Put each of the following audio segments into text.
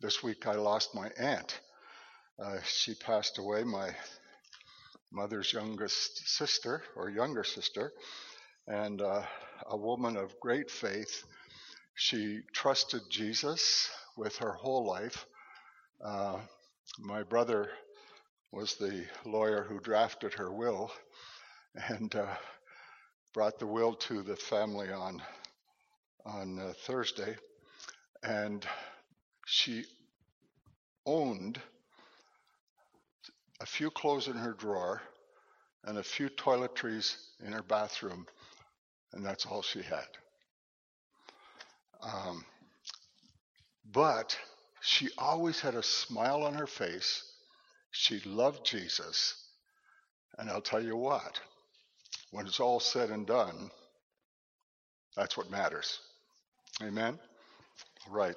this week I lost my aunt. Uh, she passed away, my mother's youngest sister, or younger sister, and uh, a woman of great faith. She trusted Jesus with her whole life. Uh, my brother was the lawyer who drafted her will and uh, brought the will to the family on on uh, Thursday, and she owned a few clothes in her drawer and a few toiletries in her bathroom, and that's all she had. Um, but she always had a smile on her face. She loved Jesus. And I'll tell you what, when it's all said and done, that's what matters. Amen? Right.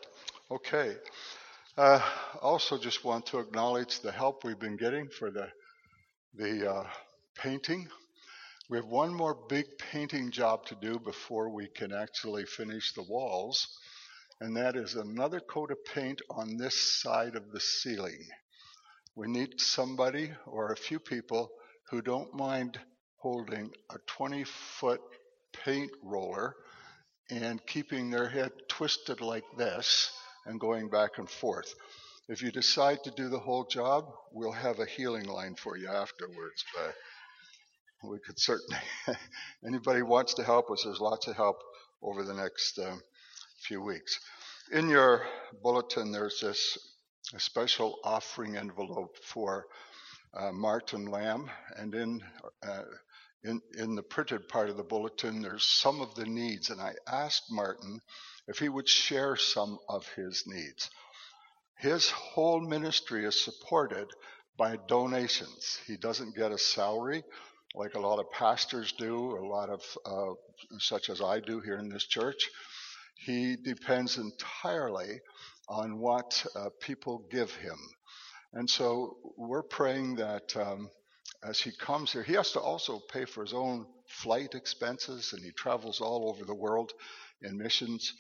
Okay. Uh, also, just want to acknowledge the help we've been getting for the the uh, painting. We have one more big painting job to do before we can actually finish the walls, and that is another coat of paint on this side of the ceiling. We need somebody or a few people who don't mind holding a 20 foot paint roller and keeping their head twisted like this and going back and forth. If you decide to do the whole job, we'll have a healing line for you afterwards. But we could certainly, anybody wants to help us, there's lots of help over the next um, few weeks. In your bulletin, there's this special offering envelope for uh, Martin Lamb, and in uh, in, in the printed part of the bulletin, there's some of the needs. And I asked Martin if he would share some of his needs. His whole ministry is supported by donations. He doesn't get a salary like a lot of pastors do, a lot of, uh, such as I do here in this church. He depends entirely on what uh, people give him. And so we're praying that um, as he comes here, he has to also pay for his own flight expenses, and he travels all over the world in missions.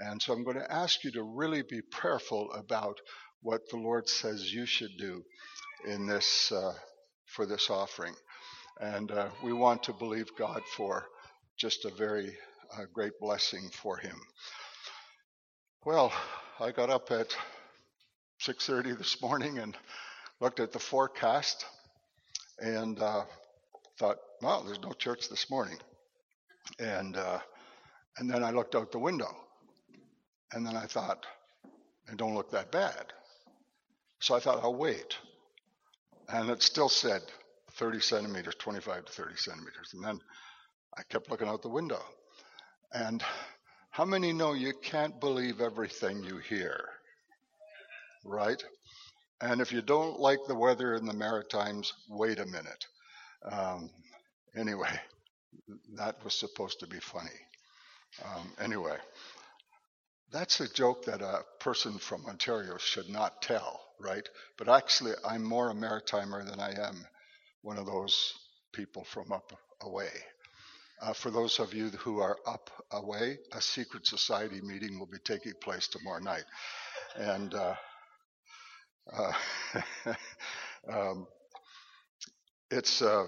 And so I'm going to ask you to really be prayerful about what the Lord says you should do in this uh, for this offering. And uh, we want to believe God for just a very uh, great blessing for him. Well, I got up at 6:30 this morning and looked at the forecast and uh, thought, "Well, there's no church this morning." And uh, and then I looked out the window, and then I thought, "It don't look that bad." So I thought, "I'll wait," and it still said 30 centimeters, 25 to 30 centimeters, and then I kept looking out the window, and how many know you can't believe everything you hear? Right? And if you don't like the weather in the Maritimes, wait a minute. Um, anyway, that was supposed to be funny. Um, anyway, that's a joke that a person from Ontario should not tell, right? But actually, I'm more a Maritimer than I am one of those people from up away. Uh, for those of you who are up away, a secret society meeting will be taking place tomorrow night. And uh, uh, um, it's uh,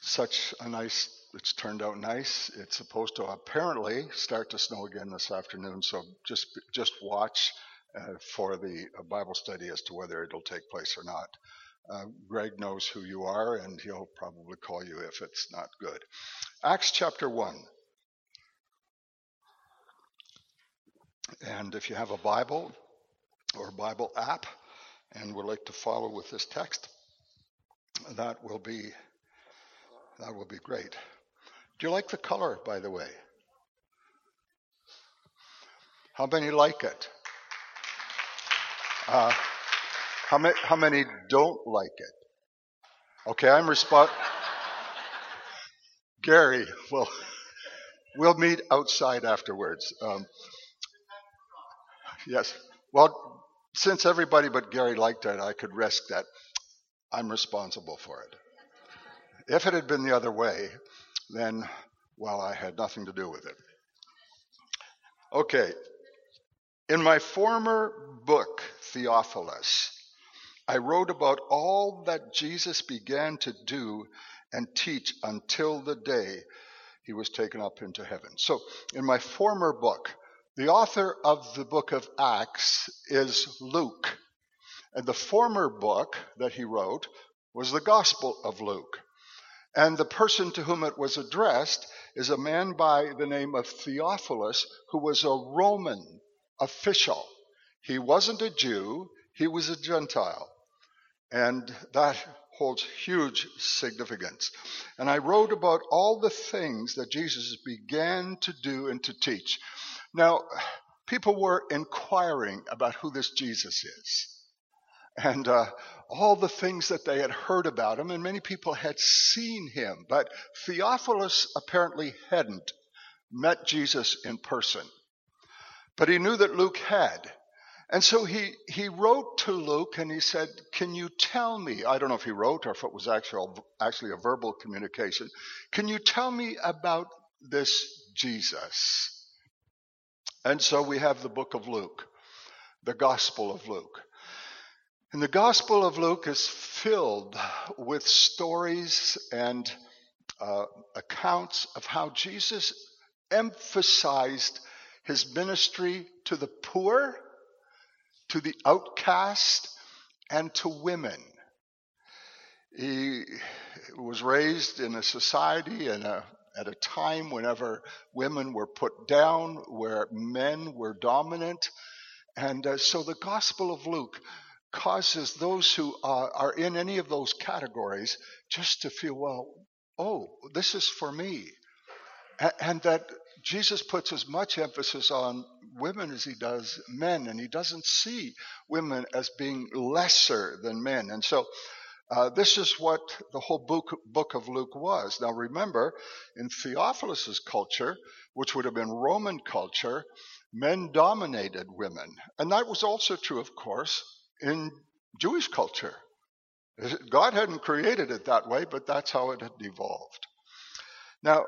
such a nice, it's turned out nice. It's supposed to apparently start to snow again this afternoon, so just, just watch uh, for the uh, Bible study as to whether it'll take place or not. Uh, Greg knows who you are, and he'll probably call you if it's not good. Acts chapter 1. And if you have a Bible, or Bible app and would like to follow with this text, that will be that will be great. Do you like the color, by the way? How many like it? Uh, how, many, how many don't like it? Okay, I'm respond. Gary, well, we'll meet outside afterwards. Um, yes. Well, since everybody but Gary liked it, I could risk that I'm responsible for it. If it had been the other way, then, well, I had nothing to do with it. Okay. In my former book, Theophilus, I wrote about all that Jesus began to do and teach until the day he was taken up into heaven. So, in my former book, the author of the book of Acts is Luke. And the former book that he wrote was the Gospel of Luke. And the person to whom it was addressed is a man by the name of Theophilus, who was a Roman official. He wasn't a Jew, he was a Gentile. And that holds huge significance. And I wrote about all the things that Jesus began to do and to teach. Now, people were inquiring about who this Jesus is. And uh, all the things that they had heard about him, and many people had seen him, but Theophilus apparently hadn't met Jesus in person. But he knew that Luke had. And so he, he wrote to Luke and he said, Can you tell me? I don't know if he wrote or if it was actual, actually a verbal communication. Can you tell me about this Jesus? And so we have the book of Luke, the Gospel of Luke. And the Gospel of Luke is filled with stories and uh, accounts of how Jesus emphasized his ministry to the poor to the outcast, and to women. He was raised in a society and a at a time whenever women were put down, where men were dominant. And uh, so the Gospel of Luke causes those who are in any of those categories just to feel, well, oh, this is for me. And, and that Jesus puts as much emphasis on women as he does men, and he doesn't see women as being lesser than men. And so uh, this is what the whole book, book of Luke was. Now remember, in Theophilus's culture, which would have been Roman culture, men dominated women. And that was also true, of course, in Jewish culture. God hadn't created it that way, but that's how it had evolved. Now,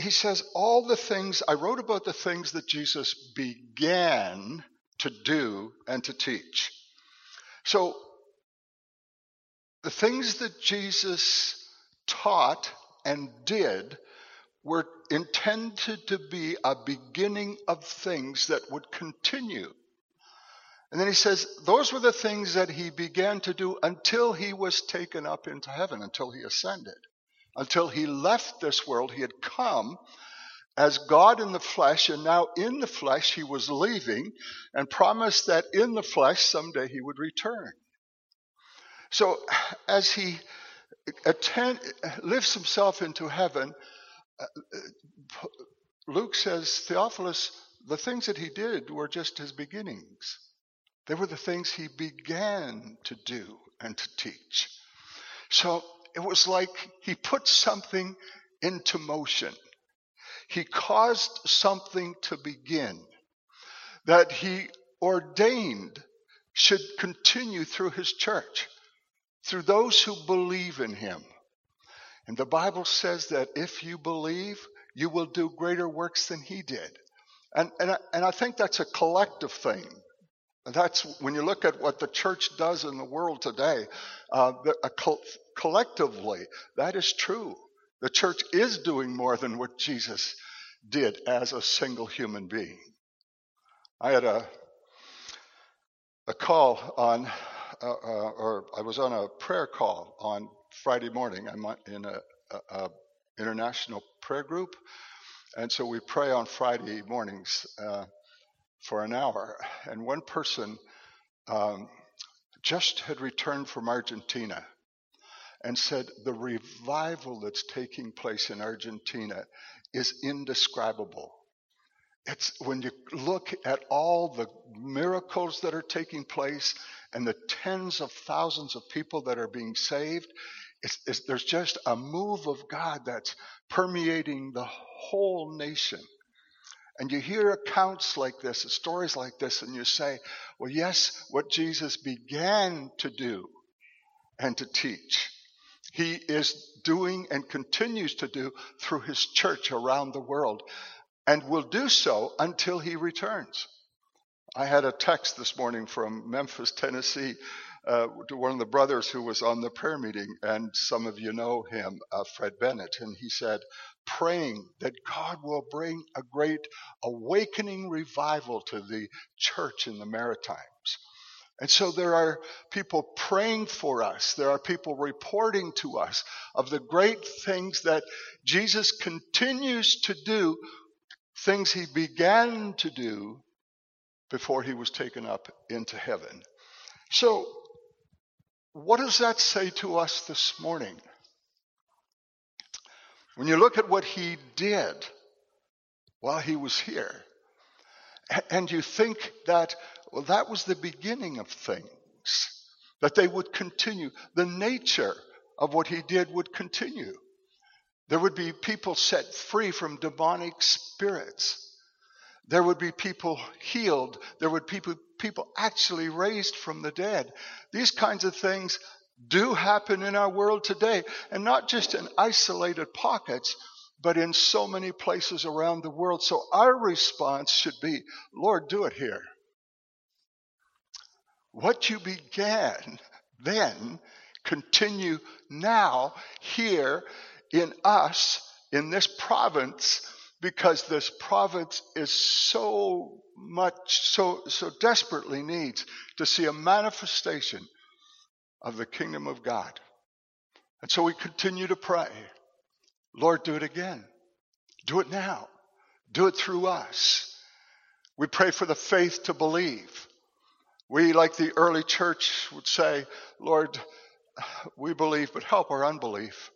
he says, All the things, I wrote about the things that Jesus began to do and to teach. So, the things that Jesus taught and did were intended to be a beginning of things that would continue. And then he says, those were the things that he began to do until he was taken up into heaven, until he ascended until he left this world. He had come as God in the flesh, and now in the flesh he was leaving and promised that in the flesh someday he would return. So as he attend, lifts himself into heaven, uh, Luke says, Theophilus, the things that he did were just his beginnings. They were the things he began to do and to teach. So it was like he put something into motion. He caused something to begin that he ordained should continue through his church, through those who believe in him. And the Bible says that if you believe, you will do greater works than he did. And, and, I, and I think that's a collective thing. That's when you look at what the church does in the world today, uh, co- collectively, that is true. The church is doing more than what Jesus did as a single human being. I had a a call on, uh, uh, or I was on a prayer call on Friday morning. I'm in a, a, a international prayer group, and so we pray on Friday mornings. Uh, for an hour. And one person um, just had returned from Argentina and said, The revival that's taking place in Argentina is indescribable. It's when you look at all the miracles that are taking place and the tens of thousands of people that are being saved, it's, it's, there's just a move of God that's permeating the whole nation. And you hear accounts like this, stories like this, and you say, well, yes, what Jesus began to do and to teach, he is doing and continues to do through his church around the world and will do so until he returns. I had a text this morning from Memphis, Tennessee, uh, to one of the brothers who was on the prayer meeting, and some of you know him, uh, Fred Bennett, and he said, praying that God will bring a great awakening revival to the church in the Maritimes. And so there are people praying for us. There are people reporting to us of the great things that Jesus continues to do, things he began to do before he was taken up into heaven. So, what does that say to us this morning? When you look at what he did while he was here, and you think that, well, that was the beginning of things, that they would continue, the nature of what he did would continue. There would be people set free from demonic spirits. There would be people healed. There would be people, people actually raised from the dead. These kinds of things do happen in our world today, and not just in isolated pockets, but in so many places around the world. So our response should be, Lord, do it here. What you began then, continue now here in us, in this province, because this province is so much, so, so desperately needs to see a manifestation of the kingdom of God. And so we continue to pray. Lord, do it again. Do it now. Do it through us. We pray for the faith to believe. We, like the early church, would say, Lord, we believe, but help our unbelief.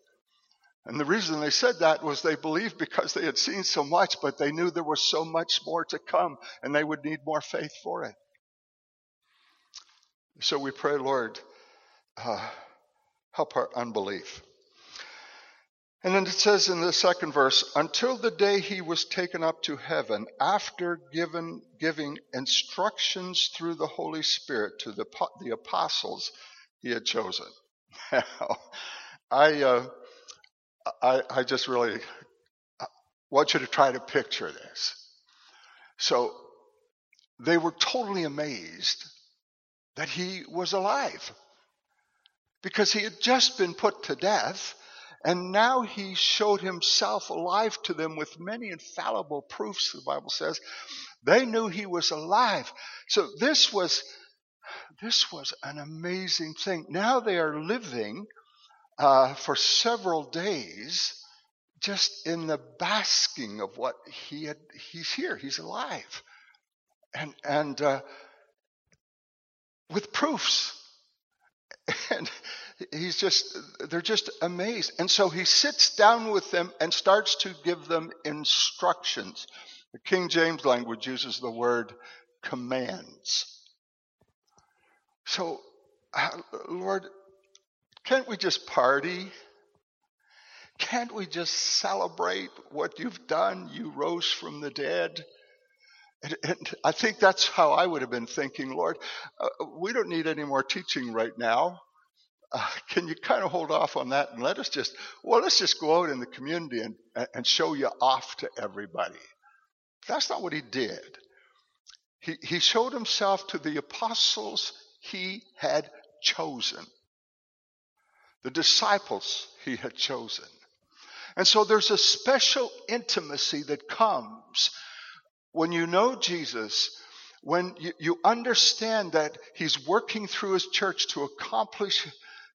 And the reason they said that was they believed because they had seen so much, but they knew there was so much more to come and they would need more faith for it. So we pray, Lord, uh, help our unbelief. And then it says in the second verse, until the day he was taken up to heaven, after given, giving instructions through the Holy Spirit to the, the apostles he had chosen. Now, I, uh, I, I just really want you to try to picture this. So they were totally amazed that he was alive because he had just been put to death and now he showed himself alive to them with many infallible proofs, the Bible says. They knew he was alive. So this was, this was an amazing thing. Now they are living uh, for several days just in the basking of what he had he's here he's alive. And and uh, with proofs. And he's just they're just amazed. And so he sits down with them and starts to give them instructions. The king james language uses the word commands. So uh, lord can't we just party? Can't we just celebrate what you've done? You rose from the dead. And, and I think that's how I would have been thinking, Lord, uh, we don't need any more teaching right now. Uh, can you kind of hold off on that and let us just, well, let's just go out in the community and, and show you off to everybody. That's not what he did. He, he showed himself to the apostles he had chosen the disciples he had chosen. And so there's a special intimacy that comes when you know Jesus, when you, you, understand that he's working through his church to accomplish,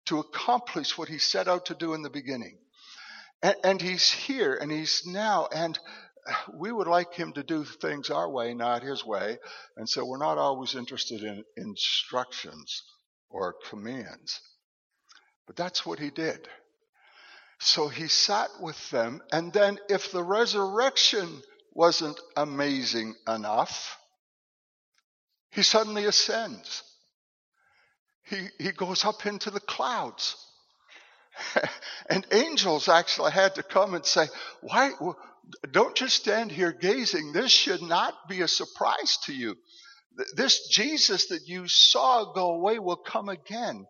to accomplish what he set out to do in the beginning. And, and he's here and he's now, and we would like him to do things our way, not his way. And so we're not always interested in instructions or commands. But that's what he did. So he sat with them, and then if the resurrection wasn't amazing enough, he suddenly ascends. He, he goes up into the clouds. and angels actually had to come and say, Why don't just stand here gazing? This should not be a surprise to you. This Jesus that you saw go away will come again.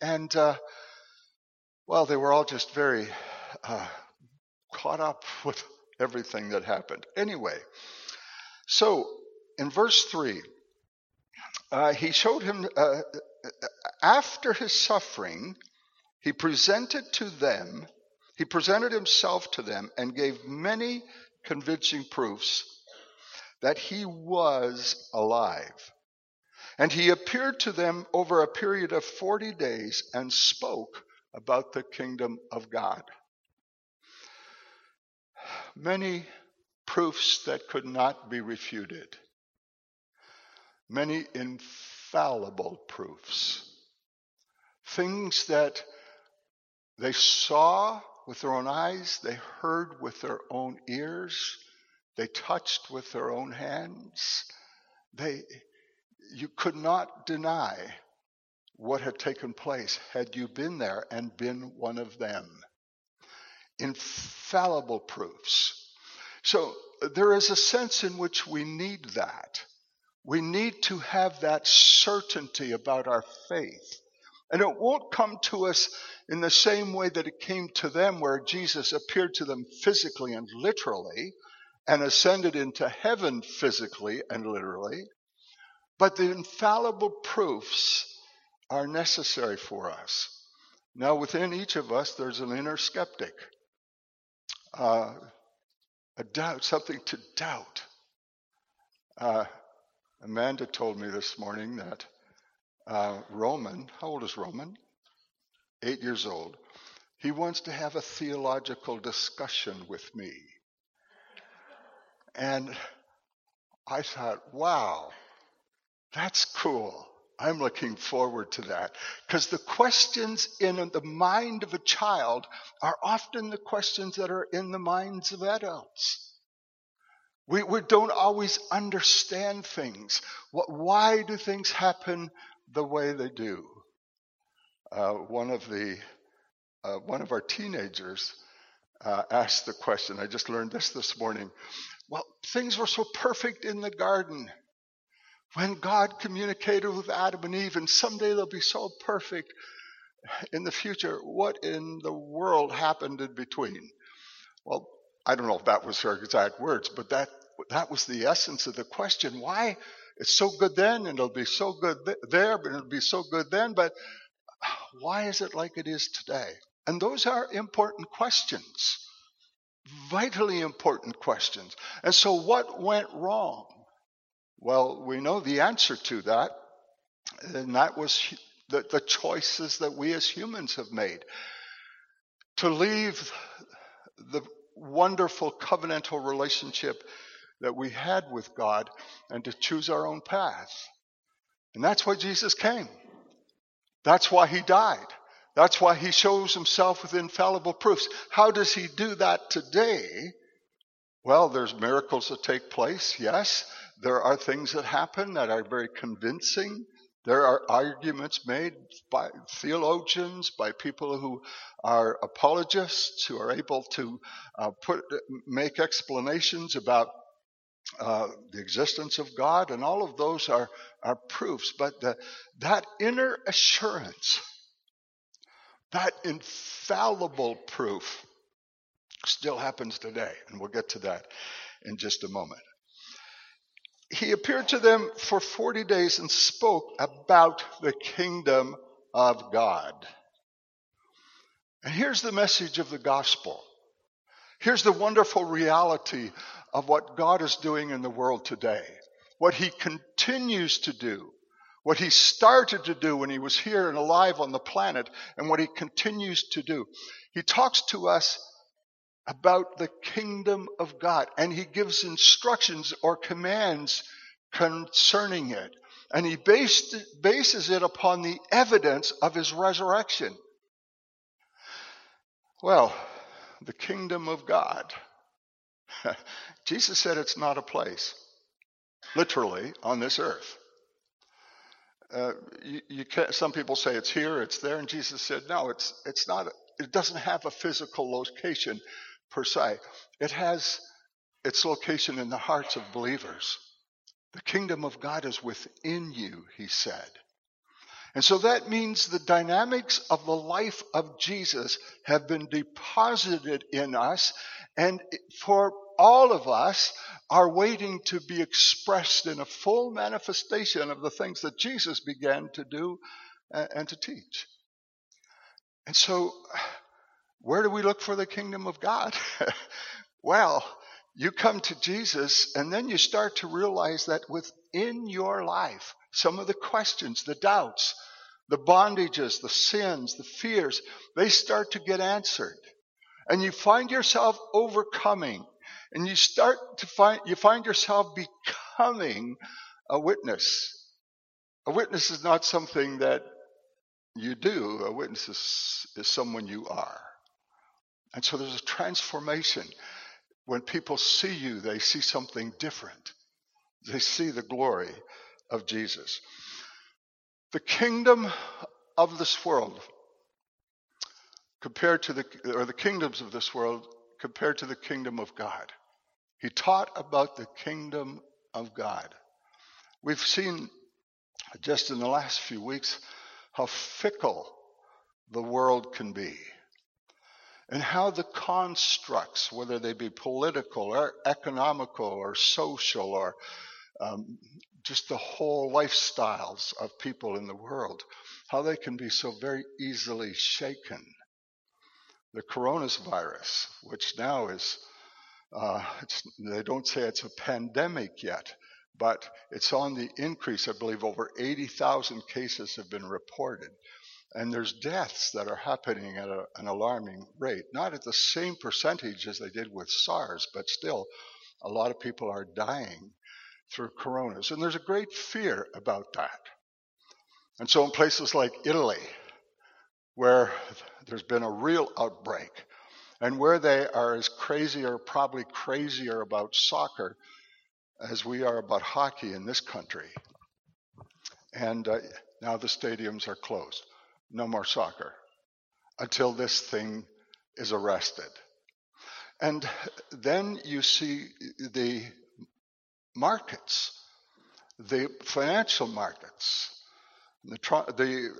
And, uh, well, they were all just very uh, caught up with everything that happened. Anyway, so in verse 3, uh, he showed him, uh, after his suffering, he presented to them, he presented himself to them and gave many convincing proofs that he was alive. And he appeared to them over a period of 40 days and spoke about the kingdom of God. Many proofs that could not be refuted, many infallible proofs, things that they saw with their own eyes, they heard with their own ears, they touched with their own hands. They, you could not deny what had taken place had you been there and been one of them. Infallible proofs. So there is a sense in which we need that. We need to have that certainty about our faith. And it won't come to us in the same way that it came to them, where Jesus appeared to them physically and literally and ascended into heaven physically and literally. But the infallible proofs are necessary for us. Now, within each of us, there's an inner skeptic, uh, a doubt, something to doubt. Uh, Amanda told me this morning that uh, Roman, how old is Roman? Eight years old. He wants to have a theological discussion with me. And I thought, wow, that's cool. I'm looking forward to that. Because the questions in the mind of a child are often the questions that are in the minds of adults. We, we don't always understand things. What, why do things happen the way they do? Uh, one of the uh, one of our teenagers uh, asked the question. I just learned this this morning. Well, things were so perfect in the garden when God communicated with Adam and Eve, and someday they'll be so perfect in the future. What in the world happened in between? Well, I don't know if that was her exact words, but that that was the essence of the question. Why it's so good then, and it'll be so good th- there, but it'll be so good then. But why is it like it is today? And those are important questions, vitally important questions. And so, what went wrong? Well, we know the answer to that, and that was the, the choices that we as humans have made. To leave the wonderful covenantal relationship that we had with God and to choose our own path. And that's why Jesus came. That's why he died. That's why he shows himself with infallible proofs. How does he do that today? Well, there's miracles that take place, yes. There are things that happen that are very convincing. There are arguments made by theologians, by people who are apologists, who are able to uh, put make explanations about uh, the existence of God, and all of those are are proofs. But the, that inner assurance, that infallible proof, still happens today, and we'll get to that in just a moment he appeared to them for 40 days and spoke about the kingdom of God. And here's the message of the gospel. Here's the wonderful reality of what God is doing in the world today, what he continues to do, what he started to do when he was here and alive on the planet, and what he continues to do. He talks to us about the kingdom of God. And he gives instructions or commands concerning it. And he based, bases it upon the evidence of his resurrection. Well, the kingdom of God. Jesus said it's not a place, literally, on this earth. Uh, you, you some people say it's here, it's there, and Jesus said, no, it's, it's not, it doesn't have a physical location per se. It has its location in the hearts of believers. The kingdom of God is within you, he said. And so that means the dynamics of the life of Jesus have been deposited in us. And for all of us are waiting to be expressed in a full manifestation of the things that Jesus began to do uh, and to teach. And so, where do we look for the kingdom of God? well, you come to Jesus, and then you start to realize that within your life, some of the questions, the doubts, the bondages, the sins, the fears, they start to get answered. And you find yourself overcoming, and you start to find, you find yourself becoming a witness. A witness is not something that you do, a witness is, is someone you are. And so there's a transformation. When people see you, they see something different. They see the glory of Jesus. The kingdom of this world compared to the or the kingdoms of this world compared to the kingdom of God. He taught about the kingdom of God. We've seen just in the last few weeks how fickle the world can be and how the constructs, whether they be political or economical or social or um, just the whole lifestyles of people in the world, how they can be so very easily shaken. The coronavirus, which now is, uh, they don't say it's a pandemic yet, but it's on the increase. I believe over 80,000 cases have been reported. And there's deaths that are happening at a, an alarming rate, not at the same percentage as they did with SARS, but still, a lot of people are dying through coronas. And there's a great fear about that. And so, in places like Italy, where there's been a real outbreak, and where they are as crazy or probably crazier about soccer as we are about hockey in this country. And uh, now the stadiums are closed no more soccer until this thing is arrested. And then you see the markets, the financial markets. The, the,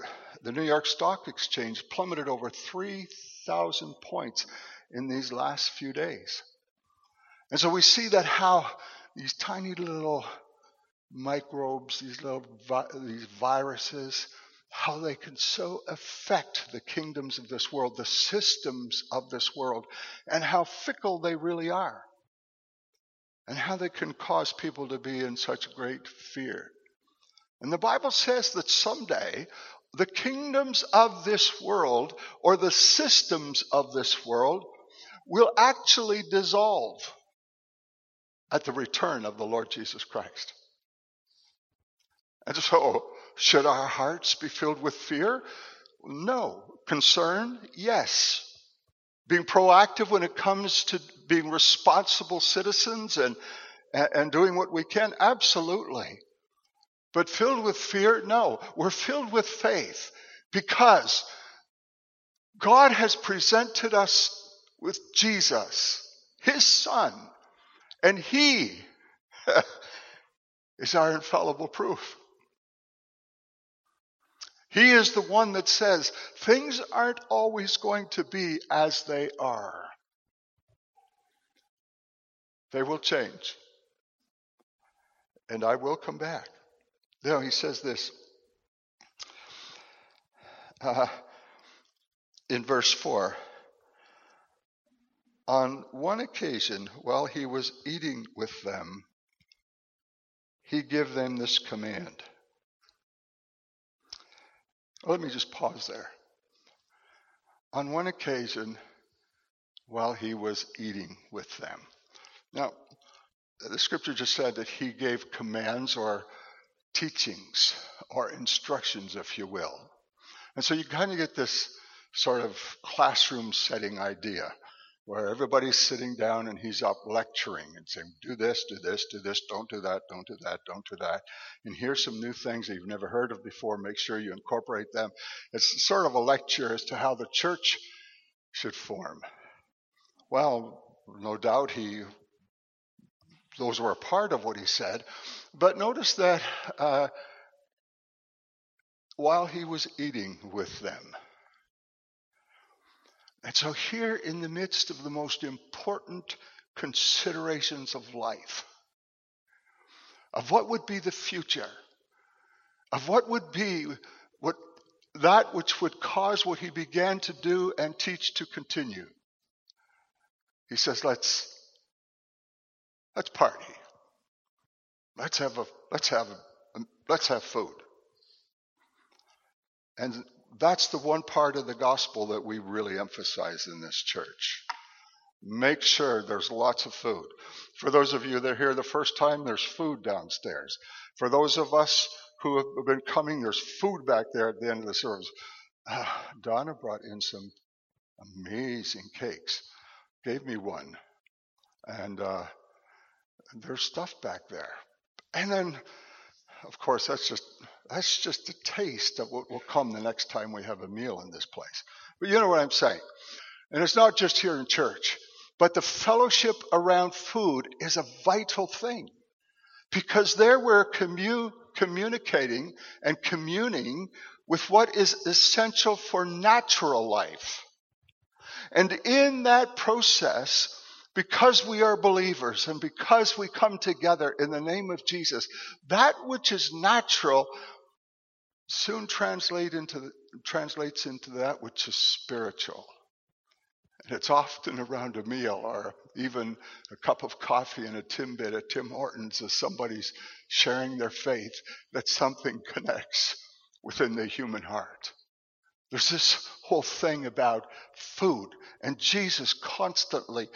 the New York Stock Exchange plummeted over 3,000 points in these last few days. And so we see that how these tiny little microbes, these little vi- these viruses, how they can so affect the kingdoms of this world, the systems of this world, and how fickle they really are, and how they can cause people to be in such great fear. And the Bible says that someday the kingdoms of this world, or the systems of this world, will actually dissolve at the return of the Lord Jesus Christ. And so should our hearts be filled with fear? No. Concern? Yes. Being proactive when it comes to being responsible citizens and, and doing what we can? Absolutely. But filled with fear? No. We're filled with faith because God has presented us with Jesus, His Son, and He is our infallible proof. He is the one that says things aren't always going to be as they are. They will change. And I will come back. Now he says this uh, in verse 4. On one occasion, while he was eating with them, he gave them this command let me just pause there. On one occasion, while he was eating with them. Now, the scripture just said that he gave commands or teachings or instructions, if you will. And so you kind of get this sort of classroom setting idea where everybody's sitting down and he's up lecturing and saying, do this, do this, do this, don't do that, don't do that, don't do that. And here's some new things that you've never heard of before. Make sure you incorporate them. It's sort of a lecture as to how the church should form. Well, no doubt he, those were a part of what he said. But notice that uh, while he was eating with them, and so, here in the midst of the most important considerations of life, of what would be the future, of what would be what that which would cause what he began to do and teach to continue. He says, let's let's party. Let's have a let's have a, let's have food. And that's the one part of the gospel that we really emphasize in this church. Make sure there's lots of food. For those of you that are here the first time, there's food downstairs. For those of us who have been coming, there's food back there at the end of the service. Uh, Donna brought in some amazing cakes, gave me one. And uh, there's stuff back there. And then, of course, that's just that's just a taste of what will come the next time we have a meal in this place. But you know what I'm saying. And it's not just here in church, but the fellowship around food is a vital thing because there we're commu- communicating and communing with what is essential for natural life. And in that process, because we are believers and because we come together in the name of Jesus, that which is natural soon translate into the, translates into that which is spiritual. And it's often around a meal or even a cup of coffee and a Timbit at Tim Hortons as somebody's sharing their faith that something connects within the human heart. There's this whole thing about food, and Jesus constantly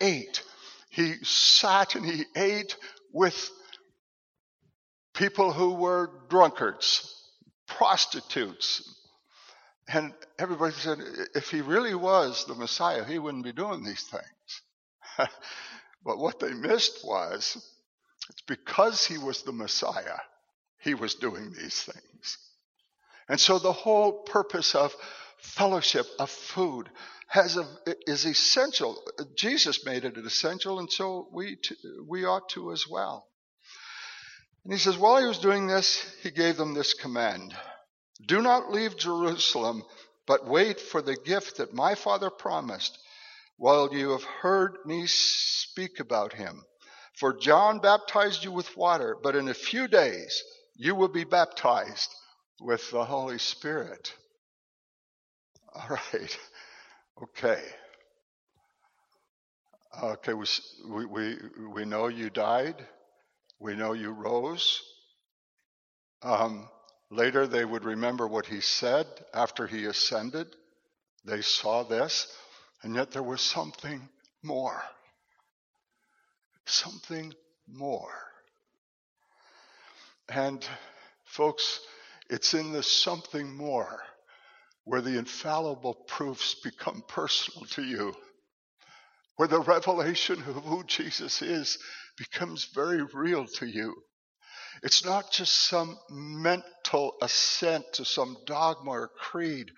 ate. He sat and he ate with people who were drunkards, prostitutes. And everybody said, if he really was the Messiah, he wouldn't be doing these things. but what they missed was, it's because he was the Messiah, he was doing these things. And so the whole purpose of fellowship, of food, has a, is essential. Jesus made it essential, and so we, t- we ought to as well. And he says, while he was doing this, he gave them this command Do not leave Jerusalem, but wait for the gift that my father promised while you have heard me speak about him. For John baptized you with water, but in a few days you will be baptized with the Holy Spirit. All right. Okay. Okay, we, we, we know you died. We know you rose. Um, later, they would remember what he said after he ascended. They saw this, and yet there was something more. Something more. And, folks, it's in the something more where the infallible proofs become personal to you, where the revelation of who Jesus is becomes very real to you. It's not just some mental assent to some dogma or creed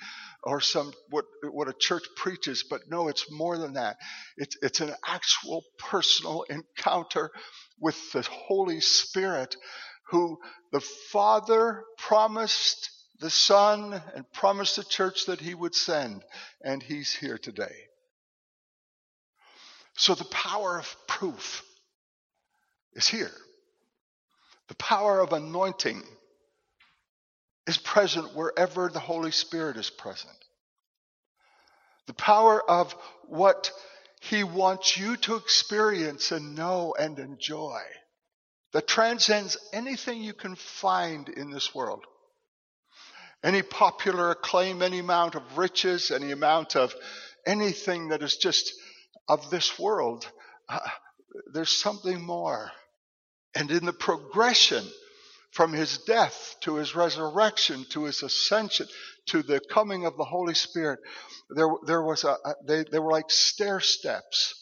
or some what what a church preaches, but no, it's more than that. It's it's an actual personal encounter with the Holy Spirit who the Father promised the Son and promised the church that he would send, and he's here today. So the power of proof is here. The power of anointing is present wherever the Holy Spirit is present. The power of what he wants you to experience and know and enjoy that transcends anything you can find in this world any popular acclaim, any amount of riches, any amount of anything that is just of this world. Uh, there's something more. And in the progression from his death to his resurrection to his ascension to the coming of the Holy Spirit, there, there was a, they, they were like stair steps.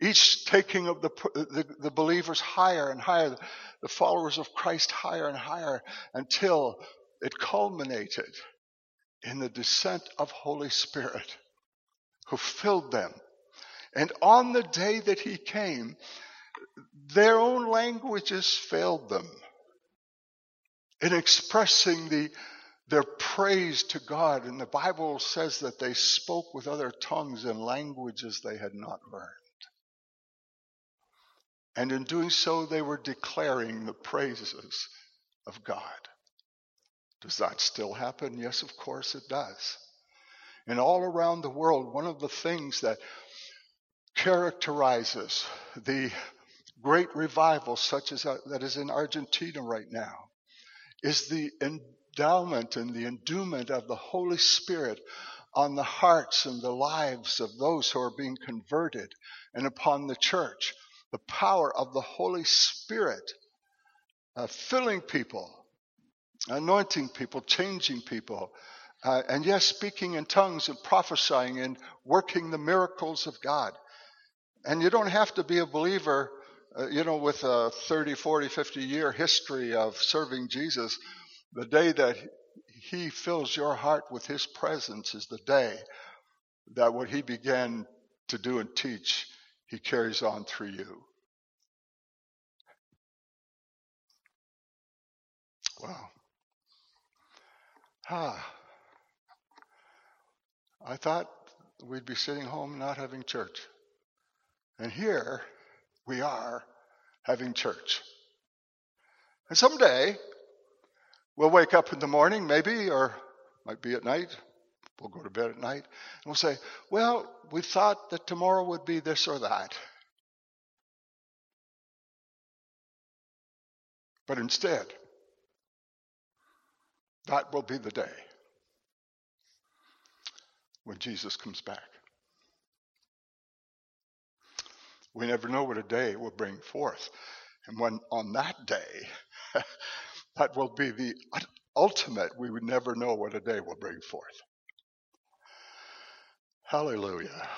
Each taking of the, the, the believers higher and higher, the followers of Christ higher and higher until it culminated in the descent of Holy Spirit who filled them. And on the day that he came, their own languages failed them in expressing the, their praise to God. And the Bible says that they spoke with other tongues and languages they had not learned. And in doing so, they were declaring the praises of God. Does that still happen? Yes, of course it does. And all around the world, one of the things that characterizes the great revival, such as that is in Argentina right now, is the endowment and the endowment of the Holy Spirit on the hearts and the lives of those who are being converted and upon the church. The power of the Holy Spirit uh, filling people, anointing people, changing people, uh, and yes, speaking in tongues and prophesying and working the miracles of God. And you don't have to be a believer, uh, you know, with a 30, 40, 50 year history of serving Jesus. The day that he fills your heart with his presence is the day that what he began to do and teach, he carries on through you. Wow. Ah. I thought we'd be sitting home not having church. And here we are having church. And someday we'll wake up in the morning, maybe, or might be at night. We'll go to bed at night and we'll say, Well, we thought that tomorrow would be this or that. But instead, that will be the day when Jesus comes back. We never know what a day will bring forth. And when on that day, that will be the ultimate, we would never know what a day will bring forth. Hallelujah.